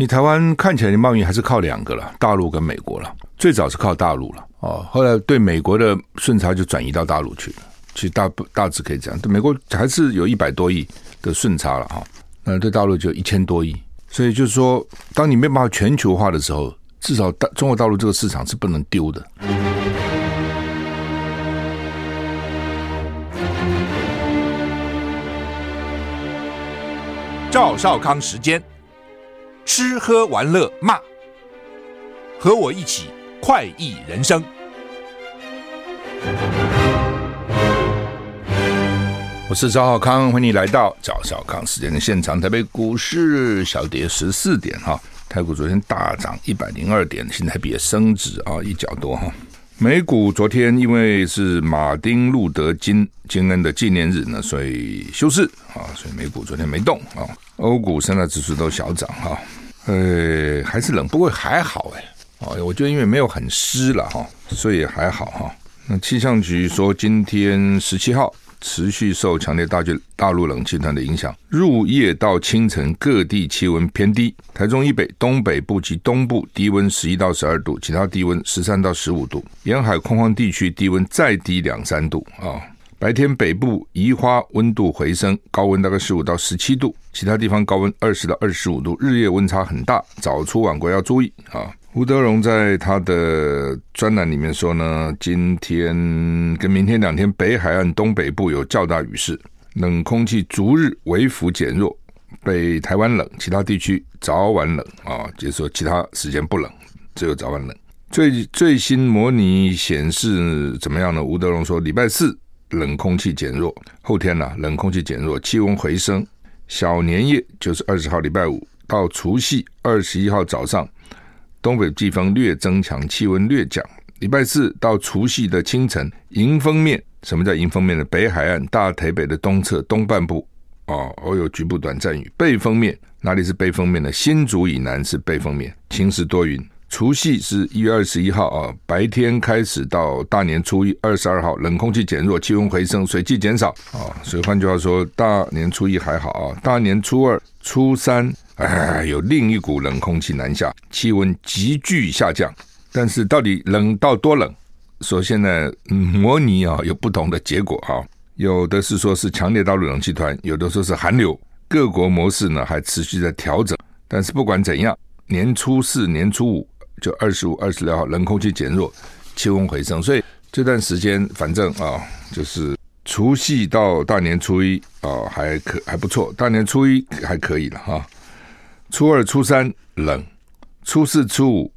你台湾看起来的贸易还是靠两个了，大陆跟美国了。最早是靠大陆了哦，后来对美国的顺差就转移到大陆去了。其实大大致可以这样，对美国还是有一百多亿的顺差了哈。那对大陆就一千多亿，所以就是说，当你没办法全球化的时候，至少大中国大陆这个市场是不能丢的。赵少康时间，吃喝玩乐骂，和我一起快意人生。我是赵浩康，欢迎你来到赵小康时间的现场。台北股市小跌十四点哈，台股昨天大涨一百零二点，现在比升值啊一角多哈。美股昨天因为是马丁路德金金恩的纪念日呢，所以休市啊，所以美股昨天没动啊。欧股三大指数都小涨哈，呃，还是冷，不过还好哎。哦，我觉得因为没有很湿了哈，所以还好哈。那气象局说，今天十七号持续受强烈大气大陆冷气团的影响，入夜到清晨各地气温偏低。台中以北、东北部及东部低温十一到十二度，其他低温十三到十五度。沿海空旷地区低温再低两三度啊。白天北部宜花温度回升，高温大概十五到十七度，其他地方高温二十到二十五度，日夜温差很大，早出晚归要注意啊。吴德荣在他的专栏里面说呢，今天跟明天两天，北海岸东北部有较大雨势，冷空气逐日微幅减弱，北台湾冷，其他地区早晚冷啊，就是说其他时间不冷，只有早晚冷。最最新模拟显示怎么样呢？吴德荣说，礼拜四冷空气减弱，后天呢、冷空气减弱，气温回升，小年夜就是二十号礼拜五到除夕二十一号早上。东北季风略增强，气温略降。礼拜四到除夕的清晨，迎风面，什么叫迎风面呢？北海岸、大台北的东侧、东半部，哦，偶有局部短暂雨。背风面，哪里是背风面呢？新竹以南是背风面，晴时多云。除夕是一月二十一号啊，白天开始到大年初一二十二号，冷空气减弱，气温回升，水汽减少啊。所以换句话说，大年初一还好啊，大年初二、初三。哎，有另一股冷空气南下，气温急剧下降。但是到底冷到多冷？说现在模拟啊，有不同的结果啊。有的是说是强烈大陆冷气团，有的说是寒流。各国模式呢还持续在调整。但是不管怎样，年初四、年初五就二十五、二十六号冷空气减弱，气温回升。所以这段时间反正啊，就是除夕到大年初一啊，还可还不错。大年初一还可以了哈。初二、初三冷，初四、初五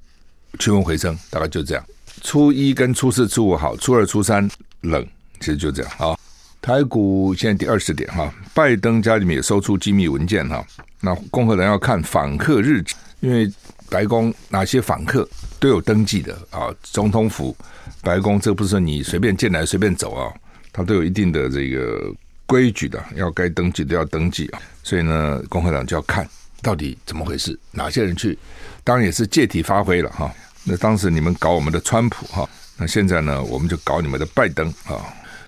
气温回升，大概就这样。初一跟初四、初五好，初二、初三冷，其实就这样。好，台股现在第二十点哈，拜登家里面也搜出机密文件哈。那共和党要看访客日志，因为白宫哪些访客都有登记的啊。总统府、白宫，这不是你随便进来随便走啊，它都有一定的这个规矩的，要该登记都要登记啊。所以呢，共和党就要看。到底怎么回事？哪些人去？当然也是借题发挥了哈。那当时你们搞我们的川普哈，那现在呢，我们就搞你们的拜登啊。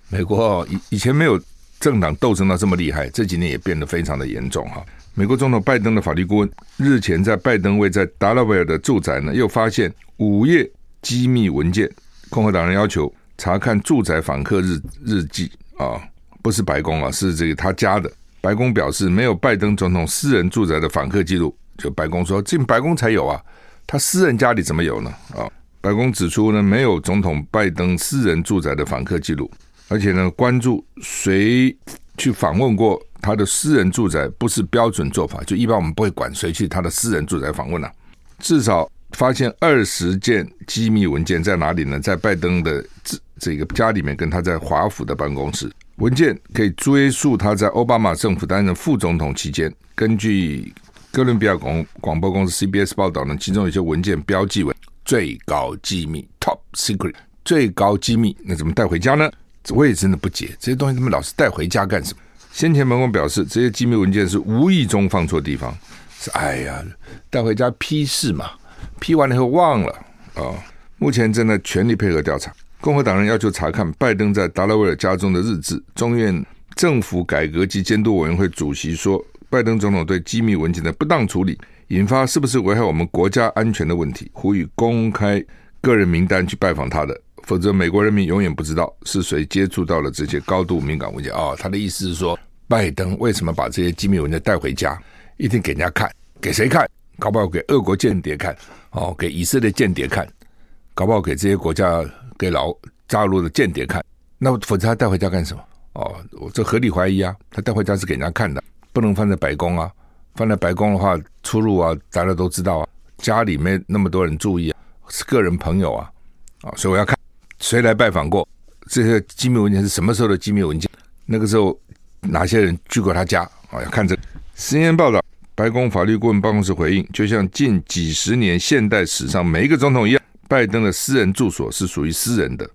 美国以以前没有政党斗争到这么厉害，这几年也变得非常的严重哈。美国总统拜登的法律顾问日前在拜登位在达拉维尔的住宅呢，又发现五页机密文件。共和党人要求查看住宅访客日日记啊，不是白宫啊，是这个他家的。白宫表示，没有拜登总统私人住宅的访客记录。就白宫说，进白宫才有啊，他私人家里怎么有呢？啊，白宫指出呢，没有总统拜登私人住宅的访客记录，而且呢，关注谁去访问过他的私人住宅，不是标准做法。就一般我们不会管谁去他的私人住宅访问了啊。至少发现二十件机密文件在哪里呢？在拜登的这这个家里面，跟他在华府的办公室。文件可以追溯他在奥巴马政府担任副总统期间，根据哥伦比亚广广播公司 CBS 报道呢，其中有些文件标记为最高机密 （Top Secret）。最高机密，那怎么带回家呢？我也真的不解，这些东西他们老是带回家干什么？先前白宫表示，这些机密文件是无意中放错地方，是哎呀，带回家批示嘛，批完了以后忘了啊、目前正在全力配合调查。共和党人要求查看拜登在达拉维尔家中的日志。众院政府改革及监督委员会主席说，拜登总统对机密文件的不当处理引发是不是危害我们国家安全的问题，呼吁公开个人名单去拜访他的，否则美国人民永远不知道是谁接触到了这些高度敏感文件。哦，他的意思是说，拜登为什么把这些机密文件带回家，一定给人家看，给谁看？搞不好给俄国间谍看，哦，给以色列间谍看，搞不好给这些国家给老加入的间谍看。那否则他带回家干什么？哦，我这合理怀疑啊，他带回家是给人家看的，不能放在白宫啊。放在白宫的话，出入啊，大家都知道啊。家里面那么多人注意啊，是个人朋友啊，啊，所以我要看谁来拜访过，这些机密文件是什么时候的机密文件？那个时候哪些人去过他家啊？要看这个。CNN 报道，白宫法律顾问办公室回应，就像近几十年现代史上每一个总统一样，拜登的私人住所是属于私人的。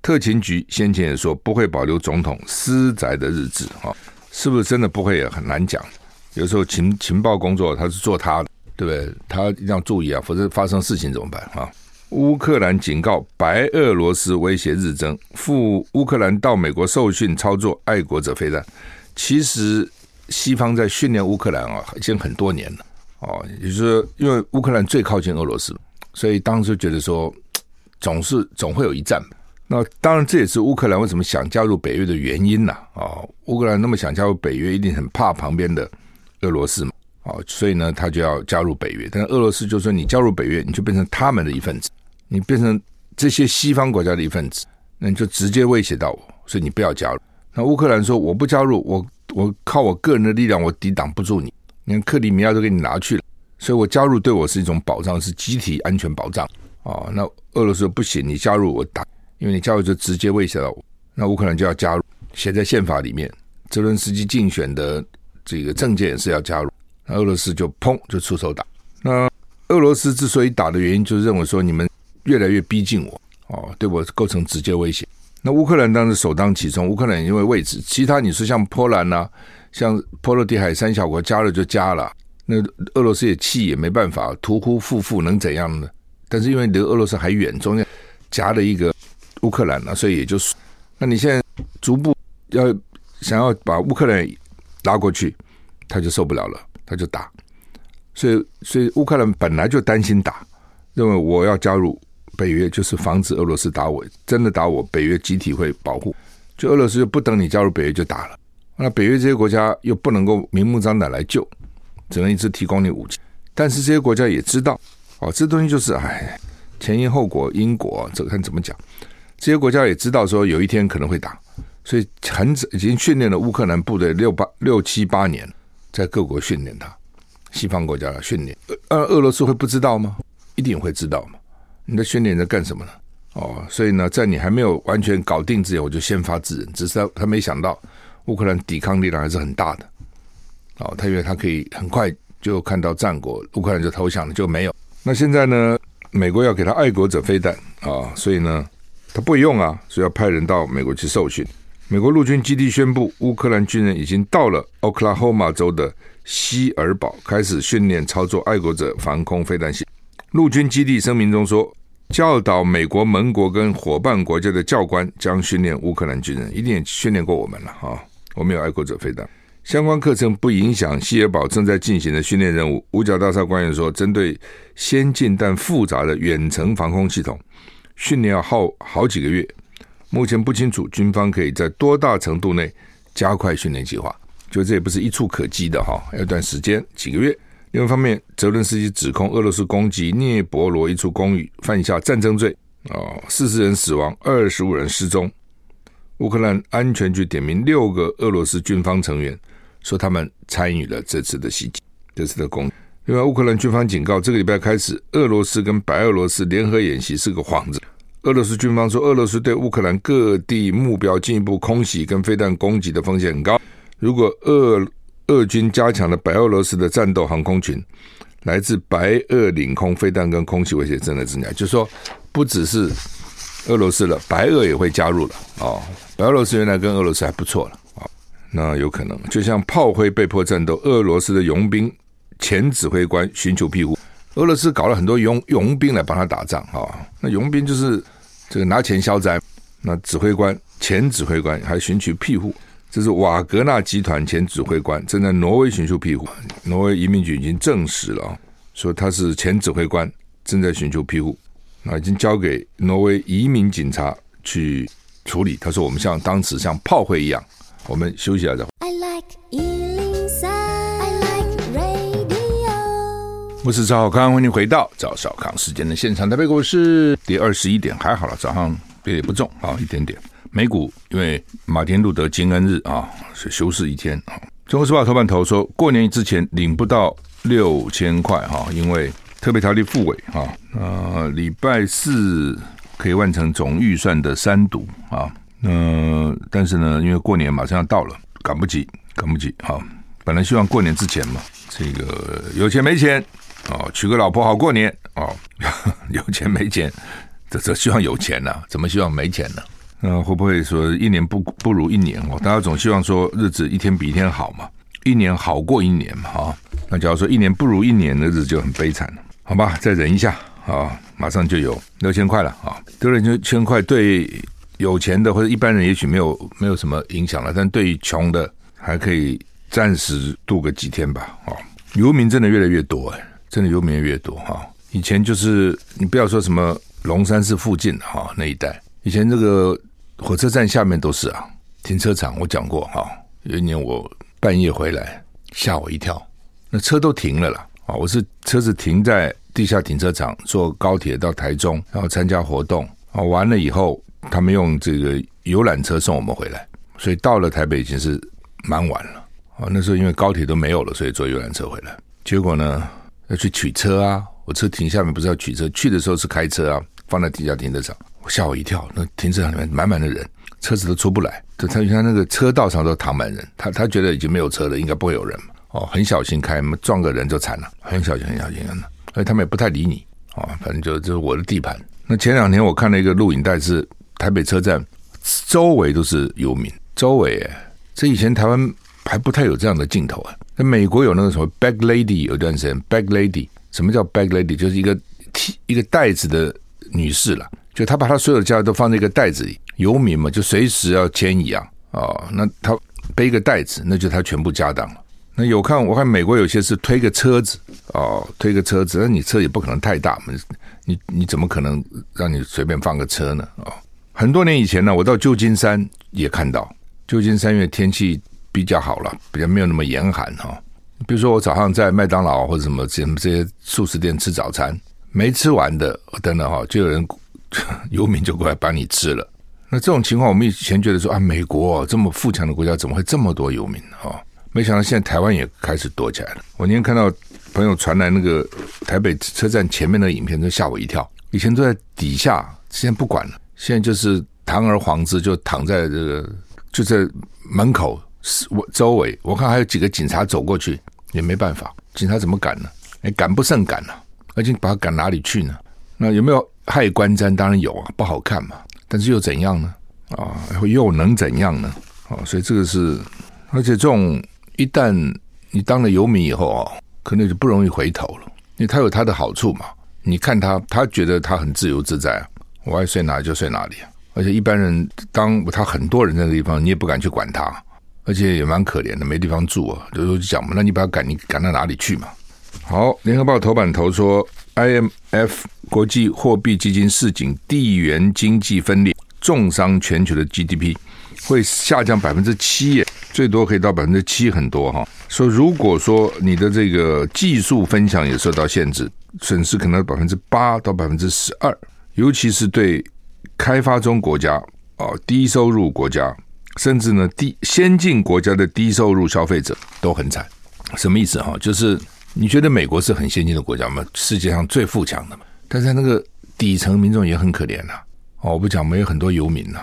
特勤局先前也说不会保留总统私宅的日志，哈，是不是真的不会也很难讲。有时候情情报工作他是做他的，对不对？他一定要注意啊，否则发生事情怎么办啊？乌克兰警告白俄罗斯威胁日增，赴乌克兰到美国受训操作爱国者飞弹。其实西方在训练乌克兰啊，已经很多年了哦。也就是说，因为乌克兰最靠近俄罗斯，所以当时觉得说，总是总会有一战。那当然这也是乌克兰为什么想加入北约的原因呐。啊，乌克兰那么想加入北约，一定很怕旁边的。俄罗斯嘛，哦，所以呢，他就要加入北约。但是俄罗斯就说：“你加入北约，你就变成他们的一份子，你变成这些西方国家的一份子，那你就直接威胁到我，所以你不要加入。”那乌克兰说：“我不加入，我我靠我个人的力量，我抵挡不住你。你看克里米亚都给你拿去了，所以我加入对我是一种保障，是集体安全保障。”哦，那俄罗斯说：“不行，你加入我打，因为你加入就直接威胁到我。”那乌克兰就要加入，写在宪法里面。泽伦斯基竞选的。这个政界也是要加入，那俄罗斯就砰就出手打。那俄罗斯之所以打的原因，就是认为说你们越来越逼近我，哦，对我构成直接威胁。那乌克兰当时首当其冲，乌克兰因为位置，其他你说像波兰呐、啊，像波罗的海三小国加了就加了，那俄罗斯也气也没办法，屠夫夫妇能怎样呢？但是因为离俄罗斯还远，中间夹了一个乌克兰呢、所以也就是，那你现在逐步要想要把乌克兰。拉过去，他就受不了了，他就打。所以，所以乌克兰本来就担心打，认为我要加入北约，就是防止俄罗斯打我。真的打我，北约集体会保护。就俄罗斯就不等你加入北约就打了。那北约这些国家又不能够明目张胆来救，只能一直提供你武器。但是这些国家也知道，哦，这东西就是哎，前因后果，因果这个看怎么讲。这些国家也知道说有一天可能会打。所以很早已经训练了乌克兰部队六八六七八年，在各国训练他，西方国家的训练。呃，俄罗斯会不知道吗？一定会知道嘛。你的训练在干什么呢？哦，所以呢，在你还没有完全搞定之前，我就先发制人。只是他他没想到乌克兰抵抗力量还是很大的。哦，他以为他可以很快就看到战果，乌克兰就投降了，就没有。那现在呢，美国要给他爱国者飞弹啊，所以呢，他不用啊，所以要派人到美国去受训。美国陆军基地宣布，乌克兰军人已经到了奥克拉荷马州的希尔堡，开始训练操作爱国者防空飞弹系。陆军基地声明中说，教导美国盟国跟伙伴国家的教官将训练乌克兰军人，一定也训练过我们了哈。我们有爱国者飞弹，相关课程不影响希尔堡正在进行的训练任务。五角大厦官员说，针对先进但复杂的远程防空系统，训练要耗好几个月。目前不清楚军方可以在多大程度内加快训练计划，就这也不是一触可及的哈，要一段时间，几个月。另一方面，泽伦斯基指控俄罗斯攻击聂伯罗一处公寓，犯下战争罪，哦，四十人死亡，二十五人失踪。乌克兰安全局点名六个俄罗斯军方成员，说他们参与了这次的袭击，这次的攻击。另外，乌克兰军方警告，这个礼拜开始，俄罗斯跟白俄罗斯联合演习是个幌子。俄罗斯军方说，俄罗斯对乌克兰各地目标进一步空袭跟飞弹攻击的风险很高。如果俄俄军加强了白俄罗斯的战斗航空群，来自白俄领空飞弹跟空袭威胁正在增加。就是说，不只是俄罗斯了，白俄也会加入了哦。白俄罗斯原来跟俄罗斯还不错了啊，那有可能就像炮灰被迫战斗，俄罗斯的佣兵前指挥官寻求庇护。俄罗斯搞了很多佣佣兵来帮他打仗啊，那佣兵就是这个拿钱消灾。那指挥官前指挥官还寻求庇护，这是瓦格纳集团前指挥官，正在挪威寻求庇护。挪威移民局已经证实了啊，说他是前指挥官，正在寻求庇护，那已经交给挪威移民警察去处理。他说：“我们像当时像炮灰一样。”我们休息一下再。I like 103，I like radio。我是赵小康，欢迎回到赵小康时间的现场。台北股市跌二十一点，还好了，早上跌也不重啊，一点点。美股因为马丁路德金恩日啊，是休市一天啊。中国时报头版头说，过年之前领不到六千块哈，因为特别条例复委啊，呃，礼拜四可以完成总预算的三读啊，呃，但是呢，因为过年马上要到了，赶不及，赶不及哈。本来希望过年之前嘛，这个有钱没钱啊，娶个老婆好过年啊，有钱没钱，这这希望有钱呐，怎么希望没钱呢？那会不会说一年不不如一年哦？大家总希望说日子一天比一天好嘛，一年好过一年嘛，哈。那假如说一年不如一年的日子就很悲惨了，好吧？再忍一下啊，马上就有六千块了啊！得了六千块，对有钱的或者一般人也许没有没有什么影响了，但对于穷的还可以暂时度个几天吧。啊，游民真的越来越多哎，真的游民越多哈。以前就是你不要说什么龙山寺附近哈那一带，以前这个。火车站下面都是啊，停车场我讲过哈。有一年我半夜回来，吓我一跳，那车都停了啦。啊！我是车子停在地下停车场，坐高铁到台中，然后参加活动啊。完了以后，他们用这个游览车送我们回来，所以到了台北已经是蛮晚了啊。那时候因为高铁都没有了，所以坐游览车回来。结果呢，要去取车啊，我车停下面不是要取车，去的时候是开车啊，放在地下停车场。吓我一跳！那停车场里面满满的人，车子都出不来。就他像那个车道上都躺满人，他他觉得已经没有车了，应该不会有人嘛。哦，很小心开，撞个人就惨了，很小心，很小心啊。所以他们也不太理你。哦，反正就就是我的地盘。那前两天我看了一个录影带，是台北车站周围都是游民，周围哎，这以前台湾还不太有这样的镜头啊。那美国有那个什么 bag lady，有段时间 bag lady，什么叫 bag lady？就是一个提一个袋子的女士了。就他把他所有的家都放在一个袋子里，游民嘛，就随时要迁移啊，哦，那他背一个袋子，那就他全部家当了。那有看我看美国有些是推个车子，哦，推个车子，那你车也不可能太大嘛，你你怎么可能让你随便放个车呢？哦，很多年以前呢，我到旧金山也看到，旧金山因为天气比较好了，比较没有那么严寒哈。比如说我早上在麦当劳或者什么什么这些素食店吃早餐，没吃完的等等哈，就有人。游民就过来把你吃了，那这种情况，我们以前觉得说啊，美国这么富强的国家，怎么会这么多游民啊？没想到现在台湾也开始多起来了。我今天看到朋友传来那个台北车站前面的影片，就吓我一跳。以前都在底下，现在不管了，现在就是堂而皇之就躺在这个就在门口我周围，我看还有几个警察走过去，也没办法，警察怎么赶呢？哎，赶不胜赶了，而且把他赶哪里去呢？那有没有？害观瞻当然有啊，不好看嘛，但是又怎样呢？啊，又能怎样呢？啊，所以这个是，而且这种一旦你当了游民以后啊，可能就不容易回头了，因为他有他的好处嘛。你看他，他觉得他很自由自在啊，我爱睡哪里就睡哪里。而且一般人当他很多人在那地方，你也不敢去管他，而且也蛮可怜的，没地方住啊。就说讲嘛，那你把他赶，你赶到哪里去嘛？好，联合报头版头说，IMF。国际货币基金市井，地缘经济分裂重伤全球的 GDP，会下降百分之七，最多可以到百分之七，很多哈。说如果说你的这个技术分享也受到限制，损失可能百分之八到百分之十二，尤其是对开发中国家啊、低收入国家，甚至呢低先进国家的低收入消费者都很惨。什么意思哈？就是你觉得美国是很先进的国家吗？世界上最富强的嘛？但是那个底层民众也很可怜呐，哦，我不讲，没有很多游民呐，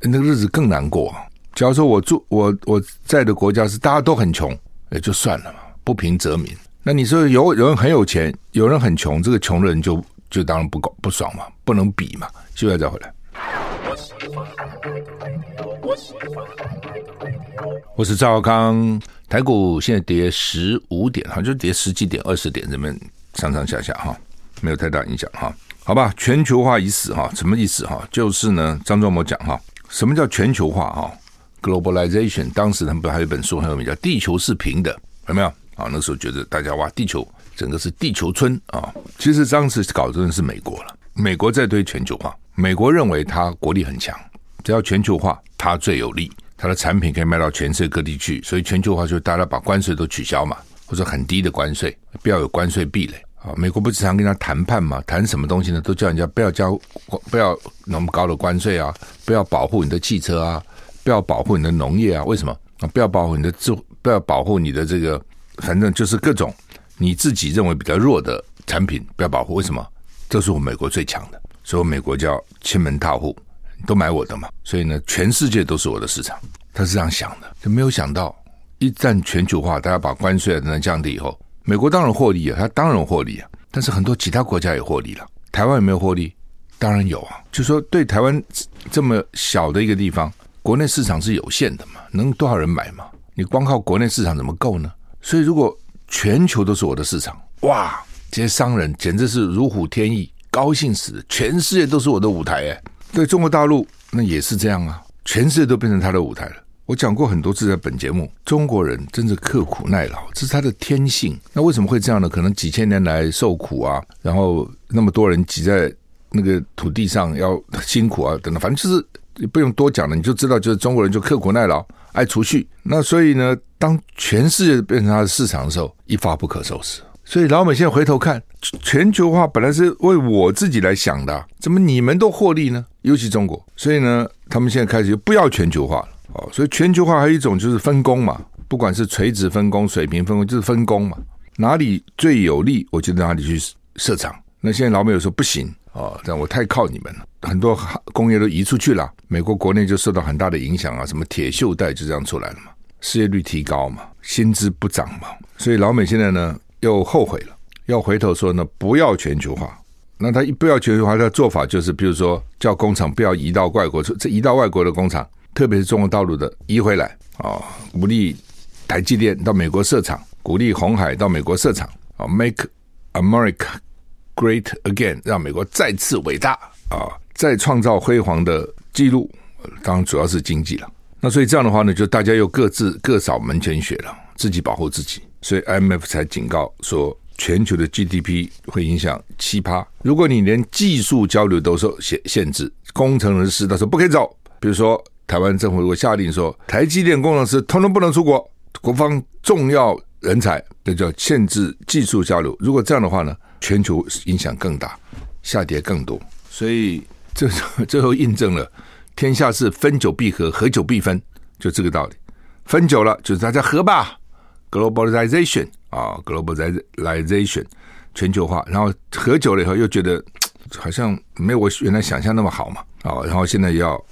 那个日子更难过。假如说我住我我在的国家是大家都很穷，也就算了嘛，不平则鸣。那你说有有人很有钱，有人很穷，这个穷的人就就当然不搞不爽嘛，不能比嘛。现在再回来，我是赵少康，台股现在跌十五点，哈，就跌十几点、二十点，这边上上下下哈。没有太大影响哈，好吧？全球化已死哈，什么意思哈？就是呢，张忠谋讲哈，什么叫全球化哈？globalization，当时他们不还有一本书很有名叫《地球是平的》，有没有？啊，那时候觉得大家哇，地球整个是地球村啊。其实当时搞的是美国了，美国在推全球化，美国认为它国力很强，只要全球化，它最有利，它的产品可以卖到全世界各地去，所以全球化就大家把关税都取消嘛，或者很低的关税，不要有关税壁垒。啊，美国不经常跟他谈判嘛？谈什么东西呢？都叫人家不要交，不要那么高的关税啊，不要保护你的汽车啊，不要保护你的农业啊？为什么啊？不要保护你的自，不要保护你的这个，反正就是各种你自己认为比较弱的产品不要保护。为什么？这是我们美国最强的，所以美国叫亲门踏户，都买我的嘛。所以呢，全世界都是我的市场。他是这样想的，就没有想到一旦全球化，大家把关税等等降低以后。美国当然获利啊，他当然获利啊，但是很多其他国家也获利了。台湾有没有获利？当然有啊。就说对台湾这么小的一个地方，国内市场是有限的嘛，能多少人买嘛？你光靠国内市场怎么够呢？所以如果全球都是我的市场，哇，这些商人简直是如虎添翼，高兴死。全世界都是我的舞台哎，对中国大陆那也是这样啊，全世界都变成他的舞台了。我讲过很多次，在本节目，中国人真是刻苦耐劳，这是他的天性。那为什么会这样呢？可能几千年来受苦啊，然后那么多人挤在那个土地上要辛苦啊，等等，反正就是不用多讲了，你就知道，就是中国人就刻苦耐劳，爱储蓄。那所以呢，当全世界变成他的市场的时候，一发不可收拾。所以老美现在回头看，全球化本来是为我自己来想的，怎么你们都获利呢？尤其中国，所以呢，他们现在开始就不要全球化了。哦，所以全球化还有一种就是分工嘛，不管是垂直分工、水平分工，就是分工嘛。哪里最有利，我就哪里去设厂。那现在老美有说不行哦，但我太靠你们了，很多工业都移出去了，美国国内就受到很大的影响啊。什么铁锈带就这样出来了嘛，失业率提高嘛，薪资不涨嘛。所以老美现在呢又后悔了，要回头说呢不要全球化。那他一不要全球化，他做法就是，比如说叫工厂不要移到外国，这移到外国的工厂。特别是中国大陆的移回来啊，鼓励台积电到美国设厂，鼓励鸿海到美国设厂啊，Make America Great Again，让美国再次伟大啊，再创造辉煌的记录。当然主要是经济了。那所以这样的话呢，就大家又各自各扫门前雪了，自己保护自己。所以 IMF 才警告说，全球的 GDP 会影响七趴。如果你连技术交流都受限限制，工程师到时候不可以走，比如说。台湾政府如果下令说，台积电工程师通通不能出国，国防重要人才，那叫限制技术交流。如果这样的话呢，全球影响更大，下跌更多。所以这最后印证了天下是分久必合，合久必分，就这个道理。分久了就是大家合吧，globalization 啊，globalization 全球化。然后合久了以后又觉得好像没有我原来想象那么好嘛，啊，然后现在要。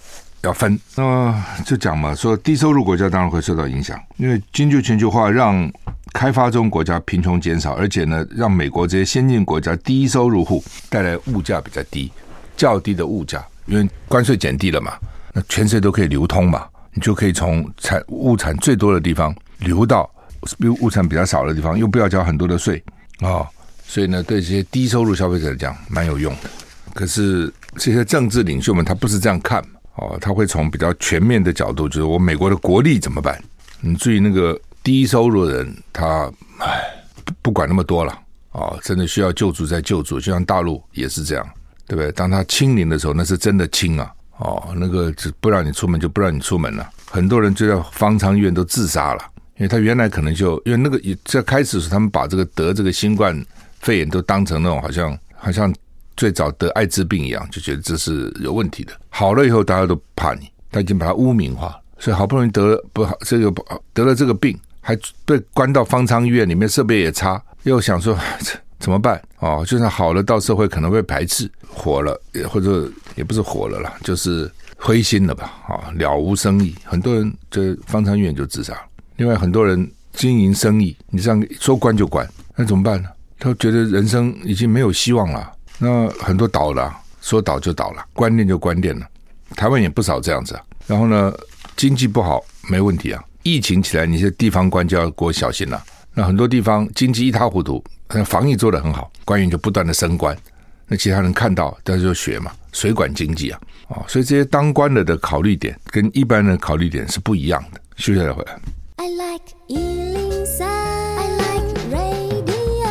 要分，那就讲嘛，说低收入国家当然会受到影响，因为经济全球化让开发中国家贫穷减少，而且呢，让美国这些先进国家低收入户带来物价比较低、较低的物价，因为关税减低了嘛，那全世界都可以流通嘛，你就可以从产物产最多的地方流到比如物产比较少的地方，又不要交很多的税啊、哦，所以呢，对这些低收入消费者来讲蛮有用的。可是这些政治领袖们他不是这样看嘛。哦，他会从比较全面的角度，就是我美国的国力怎么办？你注意那个低收入的人，他唉，不管那么多了哦，真的需要救助再救助，就像大陆也是这样，对不对？当他清零的时候，那是真的清啊！哦，那个就不让你出门就不让你出门了，很多人就在方舱医院都自杀了，因为他原来可能就因为那个在开始时，他们把这个得这个新冠肺炎都当成那种好像好像。最早得艾滋病一样，就觉得这是有问题的。好了以后，大家都怕你，他已经把它污名化，所以好不容易得了不好这个不得了这个病，还被关到方舱医院里面，设备也差，又想说怎么办？哦，就算好了，到社会可能会排斥，火了，或者也不是火了啦，就是灰心了吧？啊，了无生意，很多人就方舱医院就自杀了。另外，很多人经营生意，你这样说关就关，那怎么办呢？他觉得人生已经没有希望了。那很多倒了，说倒就倒了，关店就关店了。台湾也不少这样子啊。然后呢，经济不好没问题啊，疫情起来，你这地方官就要给我小心了。那很多地方经济一塌糊涂，防疫做得很好，官员就不断的升官，那其他人看到，大家就学嘛，水管经济啊，啊，所以这些当官的的考虑点跟一般人的考虑点是不一样的。休息再回来。I like 103, I like radio。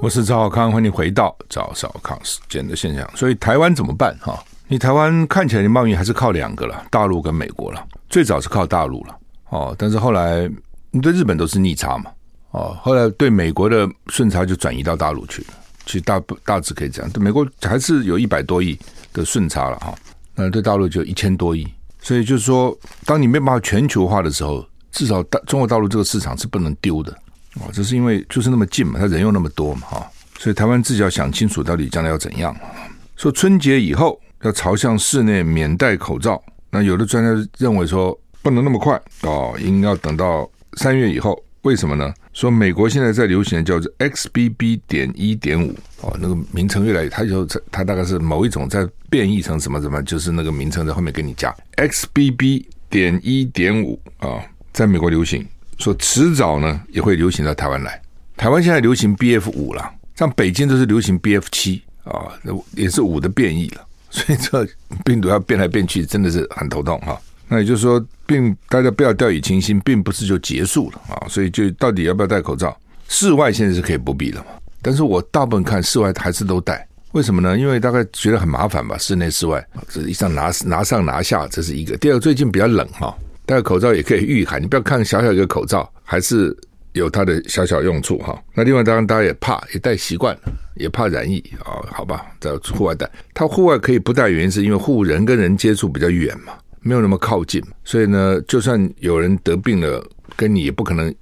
我是赵少康，欢迎回到赵少康时间的现象。所以台湾怎么办？哈，你台湾看起来你贸易还是靠两个了，大陆跟美国了。最早是靠大陆了，哦，但是后来你对日本都是逆差嘛，哦，后来对美国的顺差就转移到大陆去了。其实大大致可以这样，对美国还是有一百多亿的顺差了哈，那对大陆就一千多亿，所以就是说，当你没办法全球化的时候，至少大中国大陆这个市场是不能丢的哦，这是因为就是那么近嘛，他人又那么多嘛哈，所以台湾自己要想清楚到底将来要怎样。说春节以后要朝向室内免戴口罩，那有的专家认为说不能那么快哦，应该要等到三月以后。为什么呢？说美国现在在流行的叫做 XBB. 点一点五哦，那个名称越来越，它就它大概是某一种在变异成什么什么，就是那个名称在后面给你加 XBB. 点一点五啊，在美国流行，说迟早呢也会流行到台湾来。台湾现在流行 BF 五了，像北京都是流行 BF 七啊，那也是五的变异了，所以这病毒要变来变去，真的是很头痛哈。那也就是说，并大家不要掉以轻心，并不是就结束了啊，所以就到底要不要戴口罩？室外现在是可以不必了嘛，但是我大部分看室外还是都戴，为什么呢？因为大概觉得很麻烦吧，室内室外这一上拿拿上拿下，这是一个。第二，最近比较冷哈，戴口罩也可以御寒，你不要看小小一个口罩，还是有它的小小用处哈。那另外当然大家也怕，也戴习惯了，也怕染疫啊，好吧，在户外戴，它户外可以不戴，原因是因为户人跟人接触比较远嘛。没有那么靠近，所以呢，就算有人得病了，跟你也不可能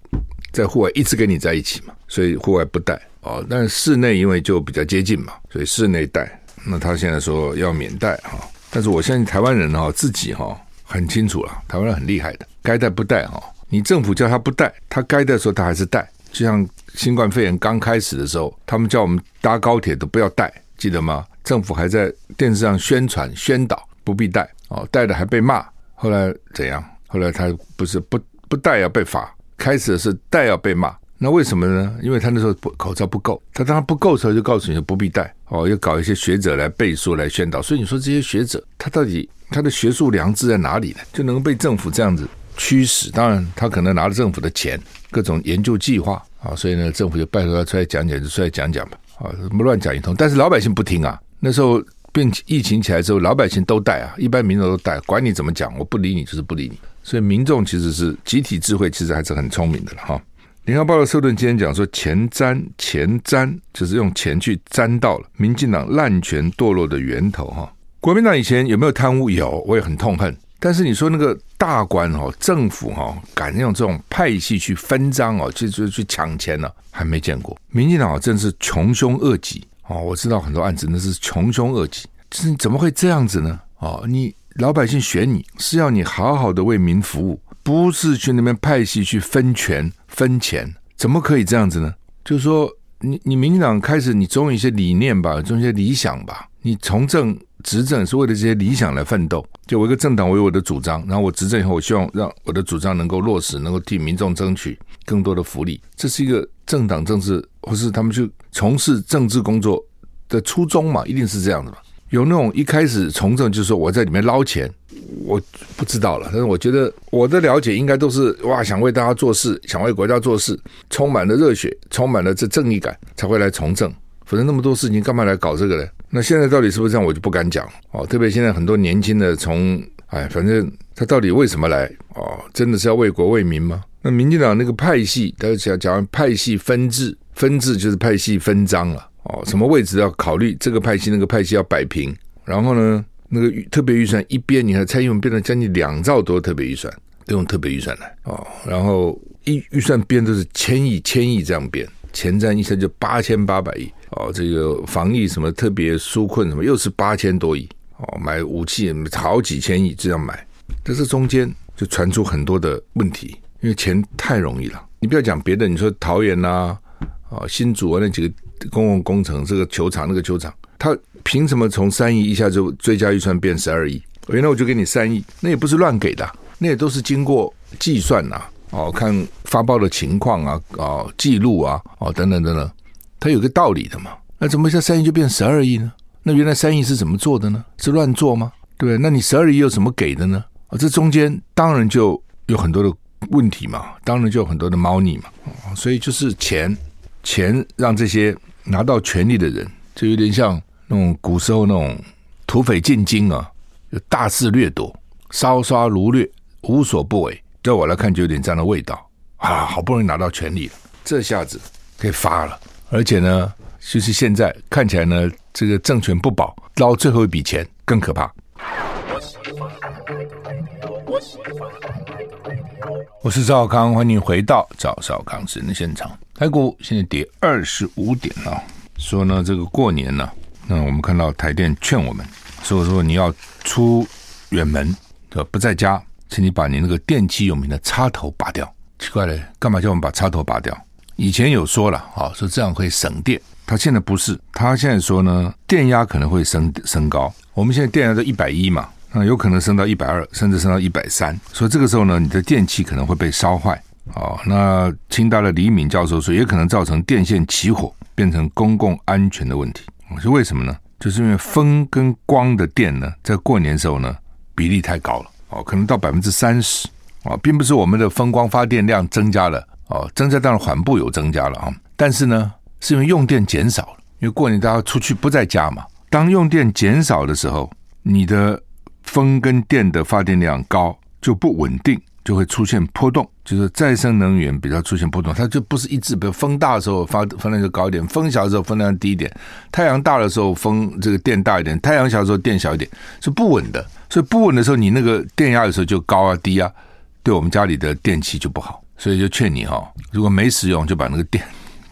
在户外一直跟你在一起嘛，所以户外不戴哦。但室内因为就比较接近嘛，所以室内戴。那他现在说要免戴哈，但是我相信台湾人哈自己哈很清楚了，台湾人很厉害的，该戴不戴哈。你政府叫他不戴，他该戴的时候他还是戴。就像新冠肺炎刚开始的时候，他们叫我们搭高铁都不要戴，记得吗？政府还在电视上宣传宣导不必戴。哦，戴的还被骂，后来怎样？后来他不是不不戴要被罚，开始是戴要被骂，那为什么呢？因为他那时候口罩不够，他当他不够的时候就告诉你不必戴，哦，要搞一些学者来背书来宣导，所以你说这些学者他到底他的学术良知在哪里呢？就能被政府这样子驱使？当然他可能拿了政府的钱，各种研究计划啊，所以呢政府就拜托他出来讲讲，就出来讲讲吧，啊，什么乱讲一通，但是老百姓不听啊，那时候。病疫情起来之后，老百姓都戴啊，一般民众都戴，管你怎么讲，我不理你就是不理你。所以民众其实是集体智慧，其实还是很聪明的了哈。联合报的社论今天讲说，钱沾钱沾，就是用钱去沾到了民进党滥权堕落的源头哈。国民党以前有没有贪污？有，我也很痛恨。但是你说那个大官哦，政府哦，敢用这种派系去分赃哦，去去去抢钱呢，还没见过。民进党真是穷凶恶极。哦，我知道很多案子那是穷凶恶极，就是怎么会这样子呢？哦，你老百姓选你是要你好好的为民服务，不是去那边派系去分权分钱，怎么可以这样子呢？就是说，你你民进党开始，你总有一些理念吧，总有一些理想吧，你从政执政是为了这些理想来奋斗。就我一个政党，我有我的主张，然后我执政以后，我希望让我的主张能够落实，能够替民众争取更多的福利，这是一个政党政治。或是他们去从事政治工作的初衷嘛，一定是这样的嘛。有那种一开始从政就是说我在里面捞钱，我不知道了。但是我觉得我的了解应该都是哇，想为大家做事，想为国家做事，充满了热血，充满了这正义感，才会来从政。否则那么多事情干嘛来搞这个呢？那现在到底是不是这样，我就不敢讲哦。特别现在很多年轻的从哎，反正他到底为什么来哦？真的是要为国为民吗？那民进党那个派系，他讲讲派系分治。分治就是派系分赃了哦，什么位置要考虑，这个派系那个派系要摆平，然后呢，那个特别预算一编，你看蔡英文编了将近两兆多特别预算，都用特别预算来哦，然后一预算编都是千亿千亿这样编，前瞻一下就八千八百亿哦，这个防疫什么特别纾困什么又是八千多亿哦，买武器好几千亿这样买，但是中间就传出很多的问题，因为钱太容易了，你不要讲别的，你说桃园呐、啊。啊，新竹啊，那几个公共工程，这个球场那个球场，他凭什么从三亿一下就追加预算变十二亿？原来我就给你三亿，那也不是乱给的，那也都是经过计算呐。哦，看发包的情况啊，哦，记录啊，哦，等等等等，它有个道理的嘛。那怎么一下三亿就变十二亿呢？那原来三亿是怎么做的呢？是乱做吗？对？那你十二亿有什么给的呢？啊，这中间当然就有很多的问题嘛，当然就有很多的猫腻嘛。所以就是钱，钱让这些拿到权力的人，就有点像那种古时候那种土匪进京啊，就大肆掠夺、烧杀掳掠、无所不为。在我来看，就有点这样的味道啊！好不容易拿到权力了，这下子可以发了，而且呢，就是现在看起来呢，这个政权不保，捞最后一笔钱更可怕。我是赵少康，欢迎回到赵少康时间的现场。台股现在跌二十五点了，说呢，这个过年呢，那我们看到台电劝我们，所以说你要出远门，不在家，请你把你那个电器用品的插头拔掉。奇怪了，干嘛叫我们把插头拔掉？以前有说了，啊，说这样会省电。他现在不是，他现在说呢，电压可能会升升高。我们现在电压都一百一嘛。那有可能升到一百二，甚至升到一百三，所以这个时候呢，你的电器可能会被烧坏。哦，那清大的李敏教授说，也可能造成电线起火，变成公共安全的问题。是为什么呢？就是因为风跟光的电呢，在过年时候呢，比例太高了。哦，可能到百分之三十。啊，并不是我们的风光发电量增加了。哦，增加当然缓步有增加了啊，但是呢，是因为用电减少了。因为过年大家出去不在家嘛，当用电减少的时候，你的风跟电的发电量高就不稳定，就会出现波动。就是再生能源比较出现波动，它就不是一致。比如风大的时候发风量就高一点，风小的时候风量低一点。太阳大的时候风这个电大一点，太阳小的时候电小一点，是不稳的。所以不稳的时候，你那个电压有时候就高啊低啊，对我们家里的电器就不好。所以就劝你哈，如果没使用，就把那个电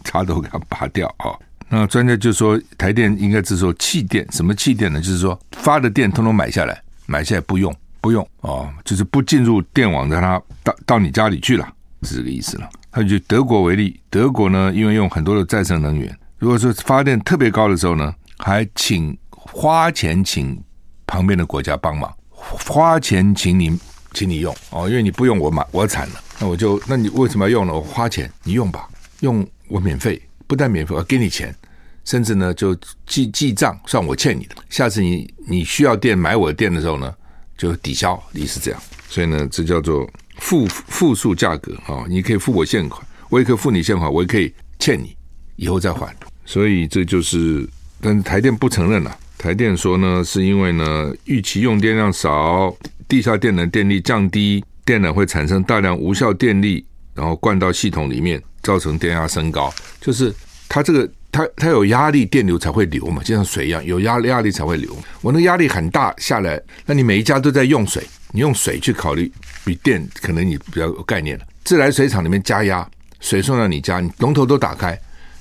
插头给它拔掉啊。那专家就说，台电应该是说弃电，什么弃电呢？就是说发的电通通买下来。买下来不用，不用哦，就是不进入电网，让它到到你家里去了，是这个意思了。他就德国为例，德国呢，因为用很多的再生能源，如果说发电特别高的时候呢，还请花钱请旁边的国家帮忙，花钱请你请你用哦，因为你不用我买我惨了，那我就那你为什么要用呢？我花钱你用吧，用我免费，不但免费，我给你钱。甚至呢，就记记账，算我欠你的。下次你你需要电买我的电的时候呢，就抵消，你是这样。所以呢，这叫做复复数价格啊，你可以付我现款，我也可以付你现款，我也可以欠你，以后再还。所以这就是，但是台电不承认了。台电说呢，是因为呢，预期用电量少，地下电能电力降低，电缆会产生大量无效电力，然后灌到系统里面，造成电压升高。就是它这个。它它有压力，电流才会流嘛，就像水一样，有压力压力才会流。我那压力很大下来，那你每一家都在用水，你用水去考虑比电可能你比较有概念了。自来水厂里面加压，水送到你家，你龙头都打开，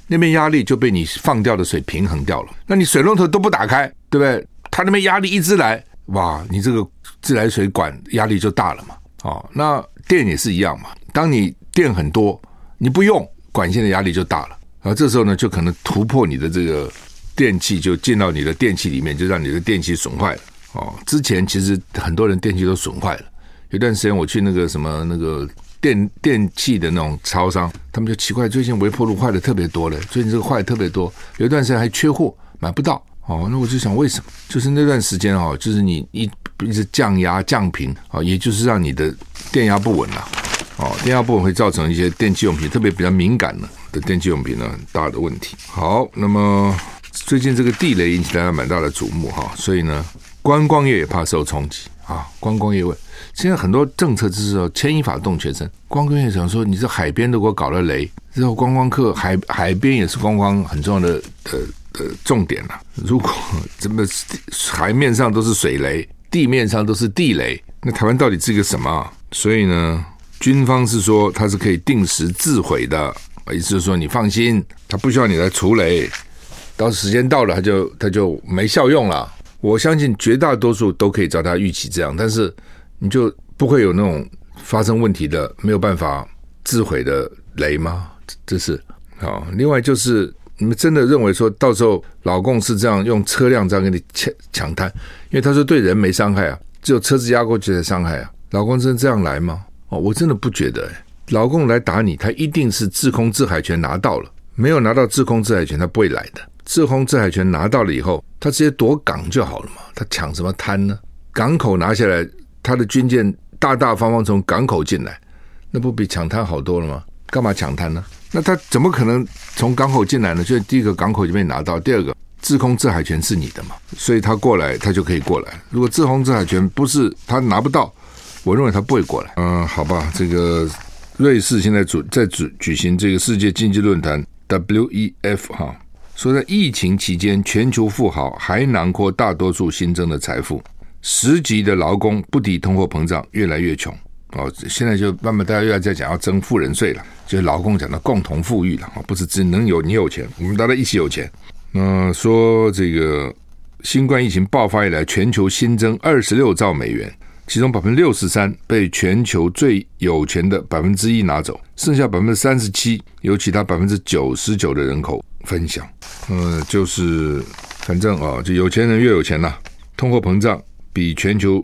那边压力就被你放掉的水平衡掉了。那你水龙头都不打开，对不对？它那边压力一直来，哇，你这个自来水管压力就大了嘛。哦，那电也是一样嘛。当你电很多，你不用管线的压力就大了。然后这时候呢，就可能突破你的这个电器，就进到你的电器里面，就让你的电器损坏了。哦，之前其实很多人电器都损坏了。有段时间我去那个什么那个电电器的那种超商，他们就奇怪，最近微波炉坏的特别多了，最近这个坏的特别多。有一段时间还缺货，买不到。哦，那我就想为什么？就是那段时间哦，就是你一一直降压降频啊，也就是让你的电压不稳了。哦，电压不稳会造成一些电器用品，特别比较敏感的的电器用品呢，很大的问题。好，那么最近这个地雷引起大家蛮大的瞩目哈，所以呢，观光业也怕受冲击啊。观光业问，现在很多政策就是说牵一发动全身。观光业想说，你这海边都给我搞了雷，之后观光客海海边也是观光很重要的呃呃重点了。如果这么海面上都是水雷，地面上都是地雷，那台湾到底是一个什么？所以呢？军方是说它是可以定时自毁的，意思是说你放心，它不需要你来除雷，到时间到了它就它就没效用了。我相信绝大多数都可以照它预期这样，但是你就不会有那种发生问题的没有办法自毁的雷吗？这是好。另外就是你们真的认为说到时候老共是这样用车辆这样给你抢抢滩，因为他说对人没伤害啊，只有车子压过去的伤害啊。老共真这样来吗？哦我真的不觉得，诶，老共来打你，他一定是制空制海权拿到了，没有拿到制空制海权，他不会来的。制空制海权拿到了以后，他直接夺港就好了嘛，他抢什么滩呢？港口拿下来，他的军舰大大方方从港口进来，那不比抢滩好多了吗？干嘛抢滩呢？那他怎么可能从港口进来呢？就第一个港口就被拿到，第二个制空制海权是你的嘛，所以他过来他就可以过来。如果制空制海权不是他拿不到，我认为他不会过来。嗯，好吧，这个瑞士现在主在举举行这个世界经济论坛 WEF 哈，说在疫情期间，全球富豪还囊括大多数新增的财富，十级的劳工不敌通货膨胀，越来越穷。哦，现在就慢慢大家又要在讲要征富人税了，就是劳工讲的共同富裕了啊，不是只能有你有钱，我们大家一起有钱。那说这个新冠疫情爆发以来，全球新增二十六兆美元。其中百分之六十三被全球最有钱的百分之一拿走，剩下百分之三十七由其他百分之九十九的人口分享。嗯，就是反正啊，就有钱人越有钱呐。通货膨胀比全球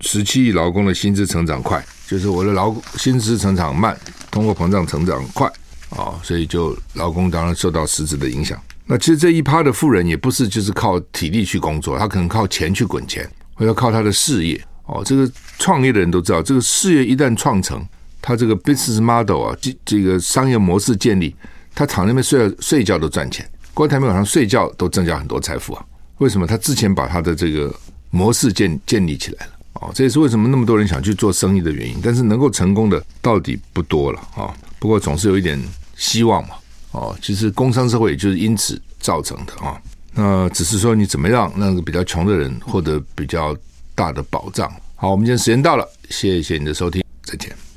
十七亿劳工的薪资成长快，就是我的劳薪资成长慢，通货膨胀成长快啊，所以就劳工当然受到实质的影响。那其实这一趴的富人也不是就是靠体力去工作，他可能靠钱去滚钱，或者靠他的事业。哦，这个创业的人都知道，这个事业一旦创成，他这个 business model 啊，这这个商业模式建立，他躺那边睡睡觉都赚钱，光台面晚上睡觉都增加很多财富啊。为什么？他之前把他的这个模式建建立起来了。哦，这也是为什么那么多人想去做生意的原因。但是能够成功的到底不多了啊。不过总是有一点希望嘛。哦，其实工商社会也就是因此造成的啊。那只是说你怎么样让那个比较穷的人获得比较大的保障。好，我们今天时间到了，谢谢你的收听，再见。